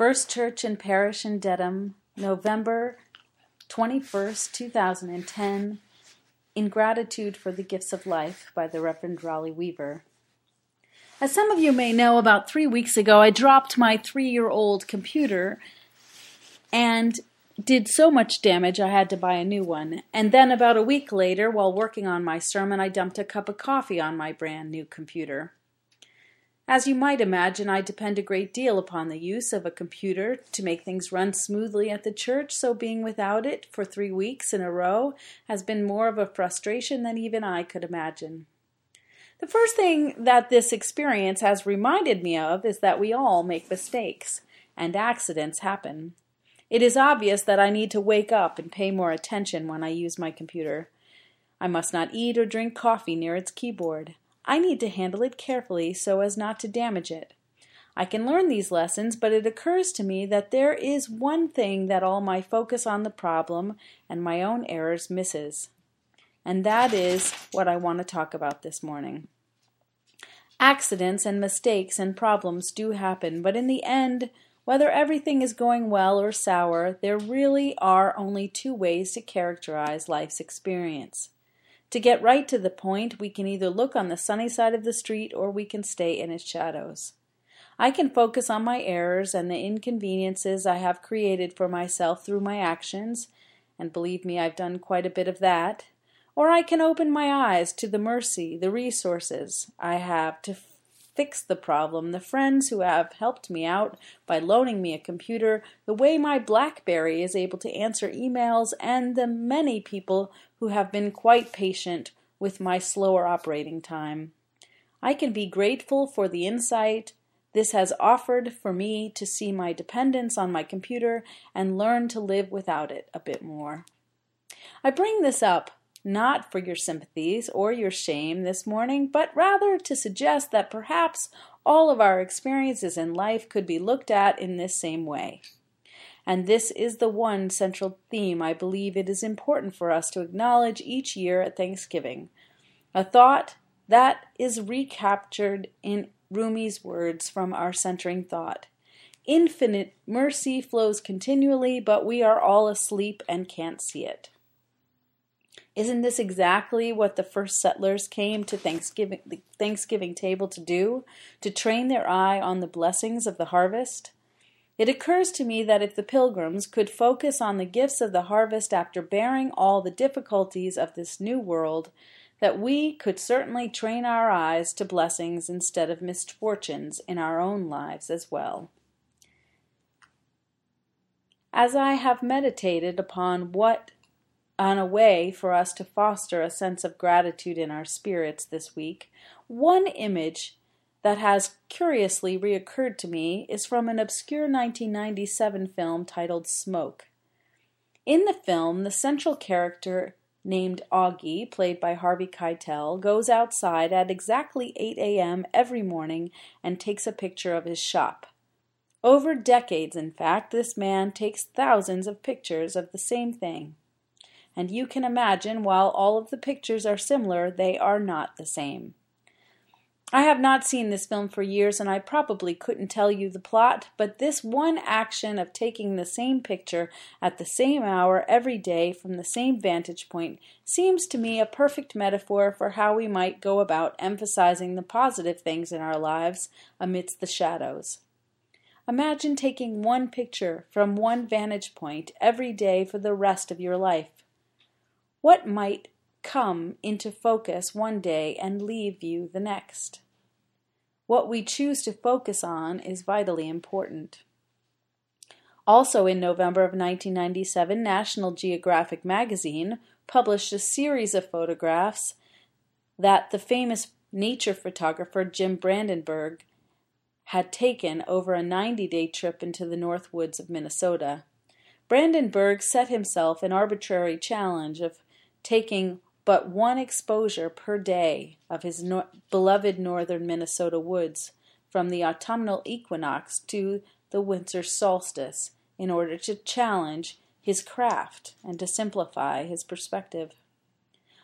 First Church and Parish in Dedham, November 21st, 2010. In Gratitude for the Gifts of Life by the Reverend Rali Weaver. As some of you may know, about three weeks ago, I dropped my three year old computer and did so much damage I had to buy a new one. And then, about a week later, while working on my sermon, I dumped a cup of coffee on my brand new computer. As you might imagine, I depend a great deal upon the use of a computer to make things run smoothly at the church, so being without it for three weeks in a row has been more of a frustration than even I could imagine. The first thing that this experience has reminded me of is that we all make mistakes, and accidents happen. It is obvious that I need to wake up and pay more attention when I use my computer. I must not eat or drink coffee near its keyboard. I need to handle it carefully so as not to damage it. I can learn these lessons, but it occurs to me that there is one thing that all my focus on the problem and my own errors misses. And that is what I want to talk about this morning. Accidents and mistakes and problems do happen, but in the end, whether everything is going well or sour, there really are only two ways to characterize life's experience. To get right to the point, we can either look on the sunny side of the street or we can stay in its shadows. I can focus on my errors and the inconveniences I have created for myself through my actions, and believe me, I've done quite a bit of that. Or I can open my eyes to the mercy, the resources I have to fix the problem, the friends who have helped me out by loaning me a computer, the way my Blackberry is able to answer emails, and the many people who have been quite patient with my slower operating time. I can be grateful for the insight this has offered for me to see my dependence on my computer and learn to live without it a bit more. I bring this up not for your sympathies or your shame this morning, but rather to suggest that perhaps all of our experiences in life could be looked at in this same way. And this is the one central theme I believe it is important for us to acknowledge each year at Thanksgiving. A thought that is recaptured in Rumi's words from our centering thought. Infinite mercy flows continually, but we are all asleep and can't see it. Isn't this exactly what the first settlers came to Thanksgiving, the Thanksgiving table to do? To train their eye on the blessings of the harvest? It occurs to me that if the pilgrims could focus on the gifts of the harvest after bearing all the difficulties of this new world, that we could certainly train our eyes to blessings instead of misfortunes in our own lives as well. As I have meditated upon what on a way for us to foster a sense of gratitude in our spirits this week, one image that has curiously reoccurred to me is from an obscure 1997 film titled Smoke. In the film, the central character named Augie, played by Harvey Keitel, goes outside at exactly 8 a.m. every morning and takes a picture of his shop. Over decades, in fact, this man takes thousands of pictures of the same thing and you can imagine while all of the pictures are similar, they are not the same. I have not seen this film for years and I probably couldn't tell you the plot, but this one action of taking the same picture at the same hour every day from the same vantage point seems to me a perfect metaphor for how we might go about emphasizing the positive things in our lives amidst the shadows. Imagine taking one picture from one vantage point every day for the rest of your life. What might come into focus one day and leave you the next? What we choose to focus on is vitally important. Also in November of 1997, National Geographic magazine published a series of photographs that the famous nature photographer Jim Brandenburg had taken over a 90 day trip into the North Woods of Minnesota. Brandenburg set himself an arbitrary challenge of taking but one exposure per day of his beloved northern Minnesota woods from the autumnal equinox to the winter solstice in order to challenge his craft and to simplify his perspective.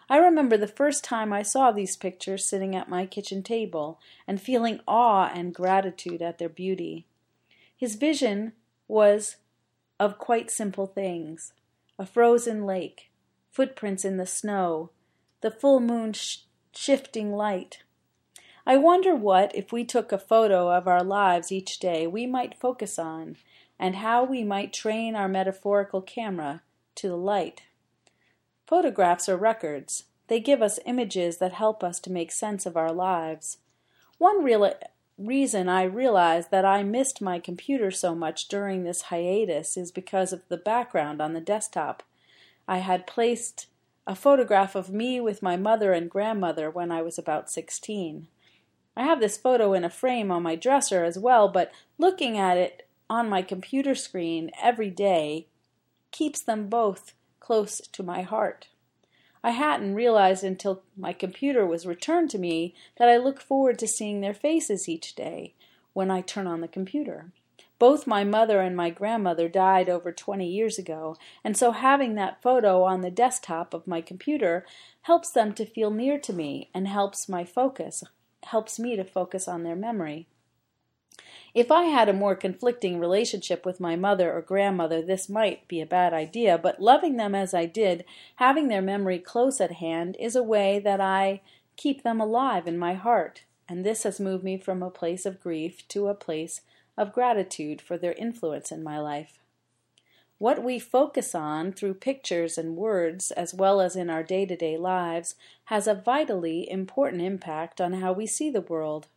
I remember the first time I saw these pictures sitting at my kitchen table and feeling awe and gratitude at their beauty. His vision was of quite simple things a frozen lake, footprints in the snow, the full moon sh- shifting light. I wonder what, if we took a photo of our lives each day, we might focus on, and how we might train our metaphorical camera to the light. Photographs are records. They give us images that help us to make sense of our lives. One real reason I realized that I missed my computer so much during this hiatus is because of the background on the desktop. I had placed a photograph of me with my mother and grandmother when I was about 16. I have this photo in a frame on my dresser as well, but looking at it on my computer screen every day keeps them both close to my heart. I hadn't realized until my computer was returned to me that I look forward to seeing their faces each day when I turn on the computer. Both my mother and my grandmother died over 20 years ago, and so having that photo on the desktop of my computer helps them to feel near to me and helps my focus, helps me to focus on their memory. If I had a more conflicting relationship with my mother or grandmother, this might be a bad idea, but loving them as I did, having their memory close at hand, is a way that I keep them alive in my heart, and this has moved me from a place of grief to a place of gratitude for their influence in my life. What we focus on through pictures and words, as well as in our day to day lives, has a vitally important impact on how we see the world.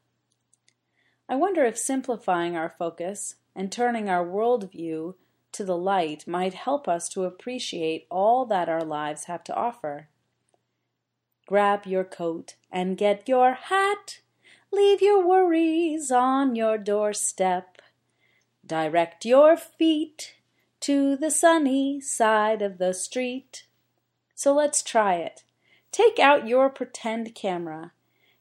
I wonder if simplifying our focus and turning our worldview to the light might help us to appreciate all that our lives have to offer. Grab your coat and get your hat. Leave your worries on your doorstep. Direct your feet to the sunny side of the street. So let's try it. Take out your pretend camera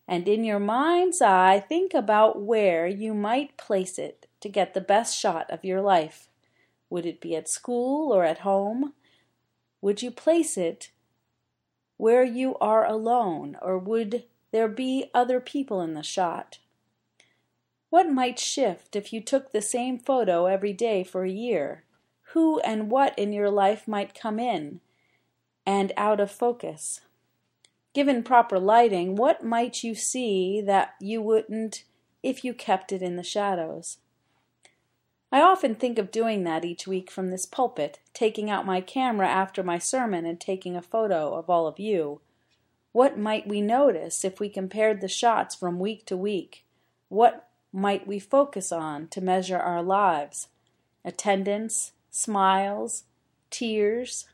and in your mind's eye think about where you might place it to get the best shot of your life. Would it be at school or at home? Would you place it where you are alone, or would there be other people in the shot? What might shift if you took the same photo every day for a year? Who and what in your life might come in and out of focus? Given proper lighting, what might you see that you wouldn't if you kept it in the shadows? I often think of doing that each week from this pulpit, taking out my camera after my sermon and taking a photo of all of you. What might we notice if we compared the shots from week to week? What might we focus on to measure our lives? Attendance, smiles, tears,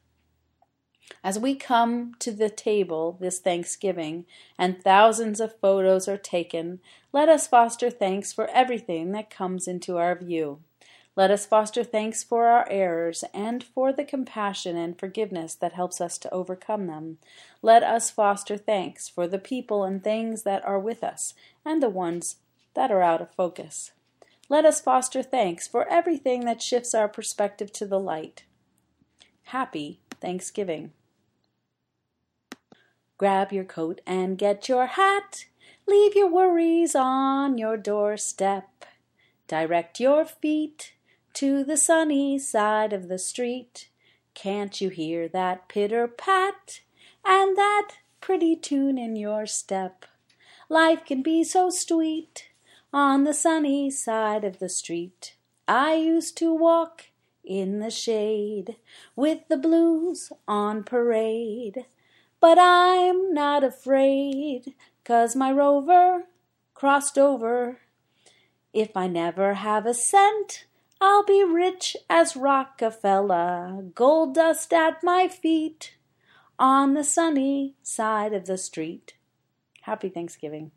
as we come to the table this Thanksgiving and thousands of photos are taken, let us foster thanks for everything that comes into our view. Let us foster thanks for our errors and for the compassion and forgiveness that helps us to overcome them. Let us foster thanks for the people and things that are with us and the ones that are out of focus. Let us foster thanks for everything that shifts our perspective to the light. Happy Thanksgiving. Grab your coat and get your hat. Leave your worries on your doorstep. Direct your feet to the sunny side of the street. Can't you hear that pitter pat and that pretty tune in your step? Life can be so sweet on the sunny side of the street. I used to walk in the shade with the blues on parade. But I'm not afraid, 'cause my rover crossed over. If I never have a cent, I'll be rich as Rockefeller, gold dust at my feet on the sunny side of the street. Happy Thanksgiving.